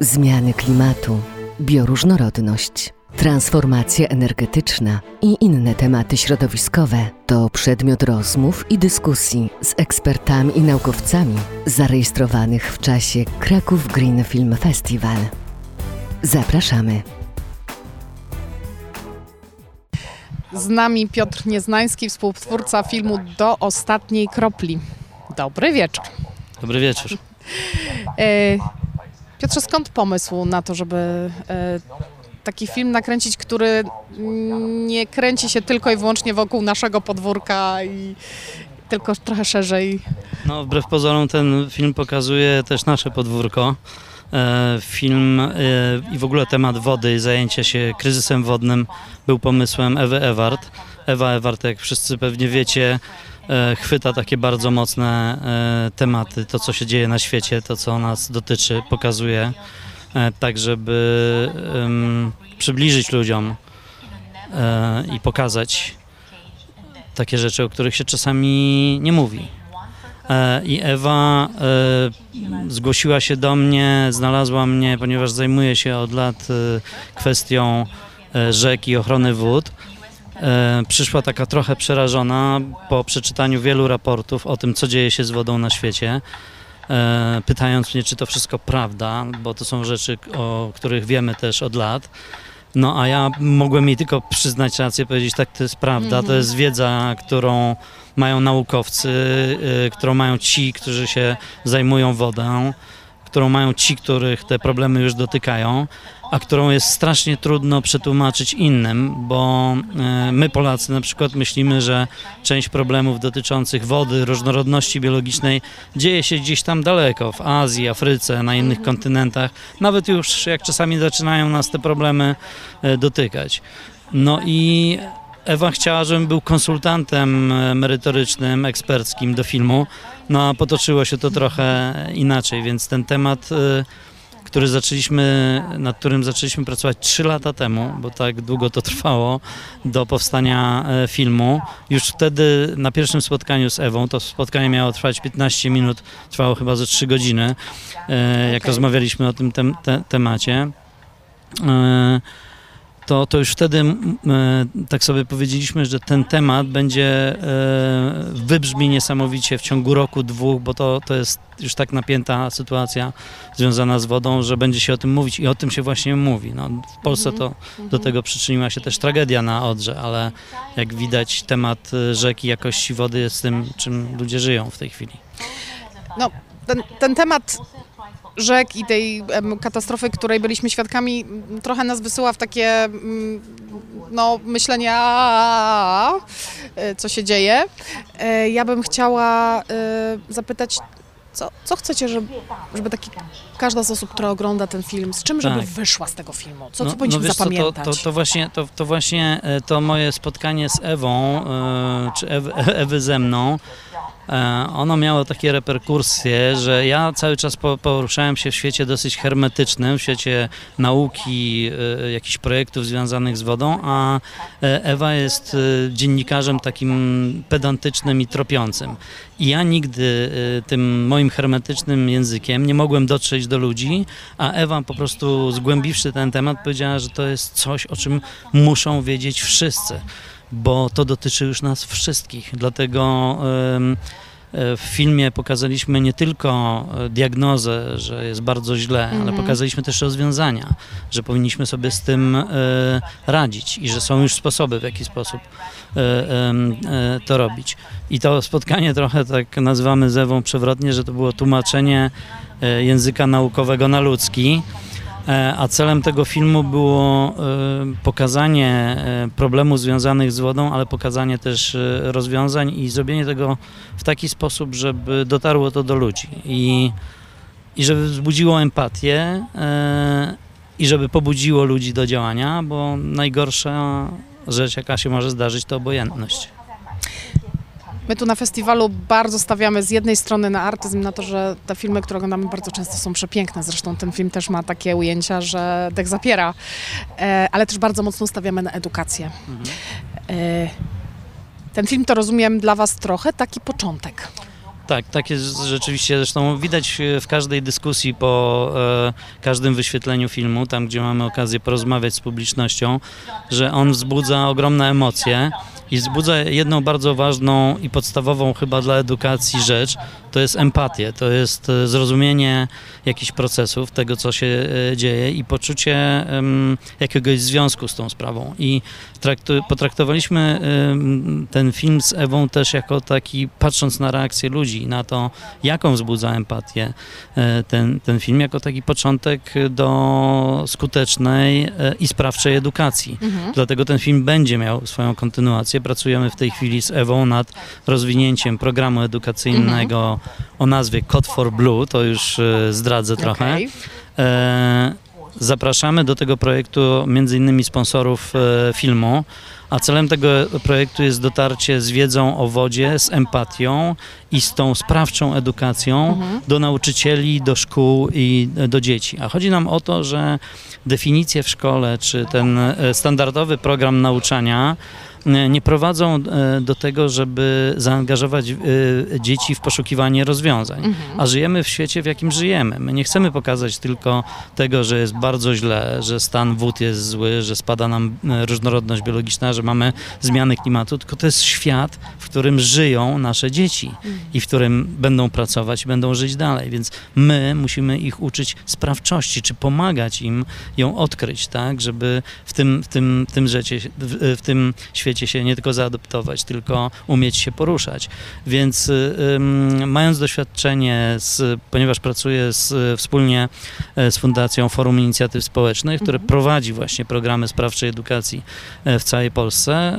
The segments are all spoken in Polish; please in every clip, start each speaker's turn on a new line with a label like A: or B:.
A: zmiany klimatu, bioróżnorodność, transformacja energetyczna i inne tematy środowiskowe to przedmiot rozmów i dyskusji z ekspertami i naukowcami zarejestrowanych w czasie Kraków Green Film Festival. Zapraszamy.
B: Z nami Piotr Nieznański, współtwórca filmu Do ostatniej kropli. Dobry wieczór.
C: Dobry wieczór.
B: Piotrze, skąd pomysł na to, żeby e, taki film nakręcić, który nie kręci się tylko i wyłącznie wokół naszego podwórka i tylko trochę szerzej?
C: No, wbrew pozorom ten film pokazuje też nasze podwórko. E, Film e, i w ogóle temat wody i zajęcie się kryzysem wodnym był pomysłem Ewy Ewart. Ewa Ewart, jak wszyscy pewnie wiecie, chwyta takie bardzo mocne e, tematy, to co się dzieje na świecie, to co nas dotyczy, pokazuje e, tak, żeby przybliżyć ludziom e, i pokazać takie rzeczy, o których się czasami nie mówi. E, I Ewa e, zgłosiła się do mnie, znalazła mnie, ponieważ zajmuję się od lat e, kwestią e, rzek i ochrony wód. E, Przyszła taka trochę przerażona po przeczytaniu wielu raportów o tym, co dzieje się z wodą na świecie, e, pytając mnie, czy to wszystko prawda, bo to są rzeczy, o których wiemy też od lat. No a ja mogłem jej tylko przyznać rację, powiedzieć, tak, to jest prawda, to jest wiedza, którą mają naukowcy, y, którą mają ci, którzy się zajmują wodą, którą mają ci, których te problemy już dotykają, a którą jest strasznie trudno przetłumaczyć innym, bo y, my Polacy na przykład myślimy, że część problemów dotyczących wody, różnorodności biologicznej dzieje się gdzieś tam daleko, w Azji, Afryce, na innych kontynentach, nawet już jak czasami zaczynają nas te problemy y, dotykać. No i Ewa chciała, żebym był konsultantem e, merytorycznym, eksperckim do filmu, no a potoczyło się to trochę inaczej, więc ten temat, e, który zaczęliśmy, nad którym zaczęliśmy pracować 3 lata temu, bo tak długo to trwało do powstania e, filmu, już wtedy na pierwszym spotkaniu z Ewą, to spotkanie miało trwać 15 minut, trwało chyba ze 3 godziny, jak
B: Okej.
C: rozmawialiśmy o tym tem, te, temacie. To, to już wtedy e, tak sobie powiedzieliśmy, że ten temat będzie e, wybrzmi niesamowicie w ciągu roku, dwóch, bo to, to jest już tak napięta sytuacja związana z wodą, że będzie się o tym mówić i o tym się właśnie mówi. No, w Polsce to do tego przyczyniła się też tragedia na Odrze, ale jak widać temat e, rzeki, jakości wody jest tym, czym ludzie żyją w tej chwili.
B: No, ten, ten temat rzek i tej katastrofy, której byliśmy świadkami, trochę nas wysyła w takie no, myślenie, "A, e, co się dzieje. E, Ja bym chciała e, zapytać, co, co chcecie, żeby, żeby taki, każda z osób, która ogląda ten film, z czym żeby
C: Tak.
B: wyszła z tego filmu? Co,
C: No-
B: co powinniśmy
C: no wiesz
B: zapamiętać?
C: To, to, to, właśnie, to, to właśnie to moje spotkanie z Ewą, czy Ewy, Ewy ze mną, ono miało takie reperkusje, że ja cały czas po, poruszałem się w świecie dosyć hermetycznym, w świecie nauki, e, jakichś projektów związanych z wodą, a e, Ewa jest e, dziennikarzem takim pedantycznym i tropiącym. I ja nigdy e, tym moim hermetycznym językiem nie mogłem dotrzeć do ludzi, a Ewa po prostu zgłębiwszy ten temat powiedziała, że to jest coś, o czym muszą wiedzieć wszyscy, bo to dotyczy już nas wszystkich. Dlatego e, w filmie pokazaliśmy nie tylko e, diagnozę, że jest bardzo źle, ale
B: Mhm.
C: pokazaliśmy też rozwiązania, że powinniśmy sobie z tym e, radzić i że są już sposoby, w jaki sposób to robić. I to spotkanie trochę tak nazywamy z Ewą przewrotnie, że to było tłumaczenie języka naukowego na ludzki. E, A celem tego filmu było e, pokazanie e, problemów związanych z wodą, ale pokazanie też rozwiązań i zrobienie tego w taki sposób, żeby dotarło to do ludzi i, i żeby wzbudziło empatię i żeby pobudziło ludzi do działania, bo najgorsza rzecz, jaka się może zdarzyć, to obojętność.
B: My tu na festiwalu bardzo stawiamy z jednej strony na artyzm, na to, że te filmy, które oglądamy bardzo często są przepiękne. Zresztą ten film też ma takie ujęcia, że dech zapiera. E, ale też bardzo mocno stawiamy na edukację. E, ten film to rozumiem dla Was trochę taki początek.
C: Tak, tak jest rzeczywiście. Zresztą widać e, w każdej dyskusji po e, każdym wyświetleniu filmu, tam gdzie mamy okazję porozmawiać z publicznością, że on wzbudza ogromne emocje i wzbudza jedną bardzo ważną i podstawową chyba dla edukacji rzecz, to jest empatię, to jest e, zrozumienie jakichś procesów, tego co się e, dzieje i poczucie em, jakiegoś związku z tą sprawą. I traktu, potraktowaliśmy em, ten film z Ewą też jako taki, patrząc na reakcję ludzi, na to, jaką wzbudza empatię e, ten, ten film, jako taki początek do skutecznej e, i sprawczej edukacji. Dlatego ten film będzie miał swoją kontynuację. Pracujemy w tej chwili z Ewą nad rozwinięciem programu edukacyjnego o nazwie Code for Blue, to już e, zdradzę trochę. E, Zapraszamy do tego projektu między innymi sponsorów e, filmu, a celem tego projektu jest dotarcie z wiedzą o wodzie, z empatią i z tą sprawczą edukacją do nauczycieli, do szkół i do dzieci. A chodzi nam o to, że definicje w szkole, czy ten e, standardowy program nauczania e, nie prowadzą e, do tego, żeby zaangażować dzieci w poszukiwanie rozwiązań. A żyjemy w świecie, w jakim żyjemy. My nie chcemy pokazać tylko tego, że jest bardzo źle, że stan wód jest zły, że spada nam różnorodność biologiczna, że mamy zmiany klimatu, tylko to jest świat, w którym żyją nasze dzieci i w którym będą pracować i będą żyć dalej. Więc my musimy ich uczyć sprawczości, czy pomagać im ją odkryć, tak, żeby w tym, w tym, w tym, rzecie, w, w tym świecie się nie tylko zaadoptować, tylko umieć się poruszać. Więc y, ym, mając doświadczenie, z, ponieważ pracuję z, wspólnie e, z Fundacją Forum Inicjatyw Społecznych, które prowadzi właśnie programy sprawczej edukacji e, w całej Polsce,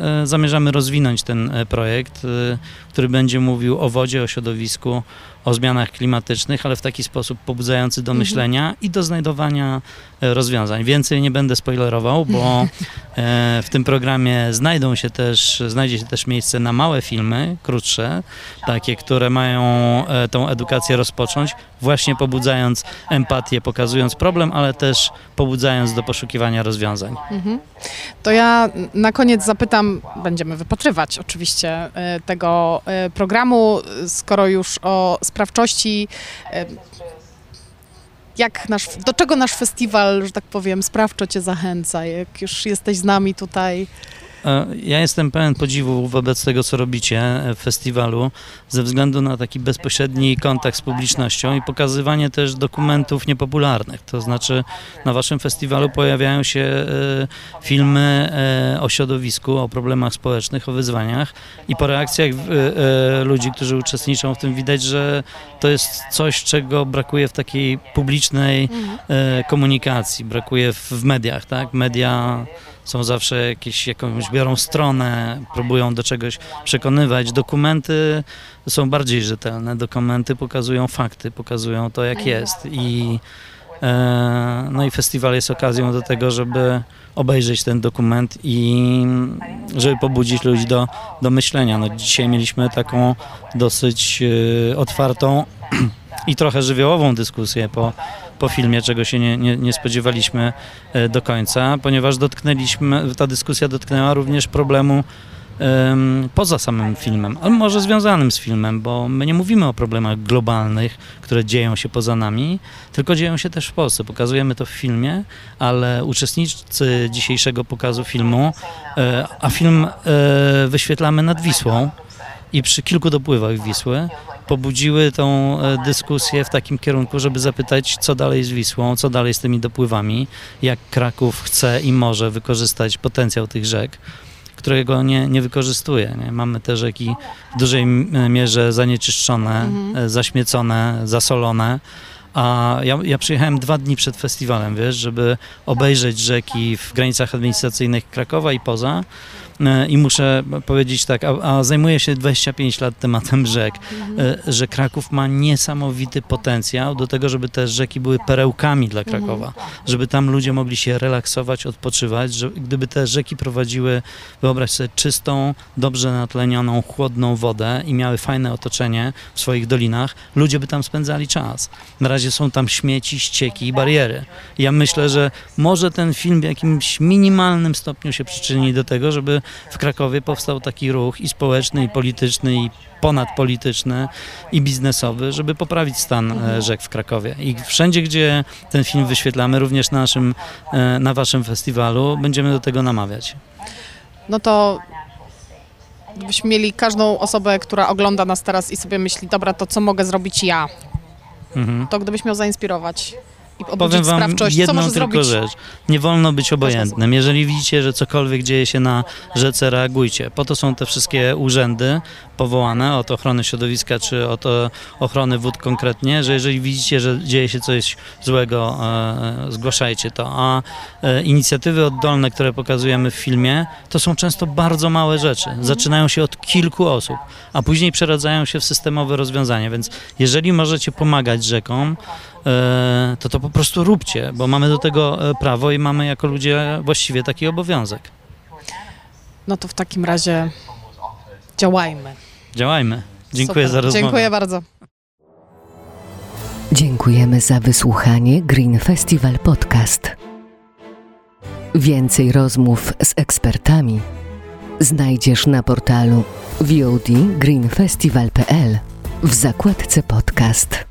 C: e, zamierzamy rozwinąć ten e, projekt, e, który będzie mówił o wodzie, o środowisku, o zmianach klimatycznych, ale w taki sposób pobudzający do myślenia i do znajdowania e, rozwiązań. Więcej nie będę spoilerował, bo e, w tym programie znajdą się też, znajdzie się też miejsce na małe filmy, krótsze, takie, które mają e, tą edukację rozpocząć, właśnie pobudzając empatię, pokazując problem, ale też pobudzając do poszukiwania rozwiązań.
B: To ja na koniec zapytam, będziemy wypatrywać oczywiście tego programu, skoro już o sprawczości. Jak nasz, do czego nasz festiwal, że tak powiem, sprawczo Cię zachęca, jak już jesteś z nami tutaj?
C: E, Ja jestem pełen podziwu wobec tego, co robicie w festiwalu, ze względu na taki bezpośredni kontakt z publicznością i pokazywanie też dokumentów niepopularnych. To znaczy, na waszym festiwalu pojawiają się e, filmy e, o środowisku, o problemach społecznych, o wyzwaniach i po reakcjach ludzi, którzy uczestniczą w tym, widać, że to jest coś, czego brakuje w takiej publicznej komunikacji, brakuje w mediach, tak? Media są zawsze jakieś, jakąś biorą stronę, próbują do czegoś przekonywać. Dokumenty są bardziej rzetelne, dokumenty pokazują fakty, pokazują to, jak jest i e, no i festiwal jest okazją do tego, żeby obejrzeć ten dokument i żeby pobudzić ludzi do, do myślenia. No, dzisiaj mieliśmy taką dosyć e, otwartą i trochę żywiołową dyskusję po, po filmie, czego się nie, nie, nie spodziewaliśmy e, do końca, ponieważ dotknęliśmy, ta dyskusja dotknęła również problemu em, poza samym filmem, ale może związanym z filmem, bo my nie mówimy o problemach globalnych, które dzieją się poza nami, tylko dzieją się też w Polsce. Pokazujemy to w filmie, ale uczestnicy dzisiejszego pokazu filmu, e, a film e, wyświetlamy nad Wisłą, i przy kilku dopływach Wisły pobudziły tą e, dyskusję w takim kierunku, żeby zapytać, co dalej z Wisłą, co dalej z tymi dopływami, jak Kraków chce i może wykorzystać potencjał tych rzek którego nie, nie wykorzystuje. Nie? Mamy te rzeki w dużej mierze zanieczyszczone, e, zaśmiecone, zasolone. A ja, ja przyjechałem dwa dni przed festiwalem, wiesz, żeby obejrzeć rzeki w granicach administracyjnych Krakowa i poza. E, I muszę powiedzieć tak, a, a zajmuję się 25 lat tematem rzek, e, że Kraków ma niesamowity potencjał do tego, żeby te rzeki były perełkami dla Krakowa, żeby tam ludzie mogli się relaksować, odpoczywać, że gdyby te rzeki prowadziły, wyobraź sobie, czystą, dobrze natlenioną, chłodną wodę i miały fajne otoczenie w swoich dolinach, ludzie by tam spędzali czas. Na razie są tam śmieci, ścieki i bariery. Ja myślę, że może ten film w jakimś minimalnym stopniu się przyczyni do tego, żeby w Krakowie powstał taki ruch i społeczny, i polityczny, i ponadpolityczny, i biznesowy, żeby poprawić stan e, rzek w Krakowie. I wszędzie, gdzie ten film wyświetlamy, również na, naszym, e, na waszym festiwalu, będziemy do tego namawiać.
B: No to gdybyśmy mieli każdą osobę, która ogląda nas teraz i sobie myśli, dobra, to co mogę zrobić ja?
C: Mhm.
B: To gdybyś miał zainspirować i
C: Powiem wam
B: sprawczość,
C: jedną tylko
B: zrobić?
C: rzecz. Nie wolno być obojętnym. Jeżeli widzicie, że cokolwiek dzieje się na rzece, reagujcie. Po to są te wszystkie urzędy powołane od ochrony środowiska czy od e, ochrony wód konkretnie, że jeżeli widzicie, że dzieje się coś złego, e, zgłaszajcie to. A e, inicjatywy oddolne, które pokazujemy w filmie, to są często bardzo małe rzeczy. Zaczynają się od kilku osób, a później przeradzają się w systemowe rozwiązania. Więc jeżeli możecie pomagać rzekom, e, to to po prostu róbcie, bo mamy do tego e, prawo i mamy jako ludzie właściwie taki obowiązek.
B: No to w takim razie działajmy.
C: Działajmy. Dziękuję
B: Super.
C: za rozmowę.
B: Dziękuję bardzo.
A: Dziękujemy za wysłuchanie Green Festival Podcast. Więcej rozmów z ekspertami znajdziesz na portalu VOD greenfestival.pl w zakładce podcast.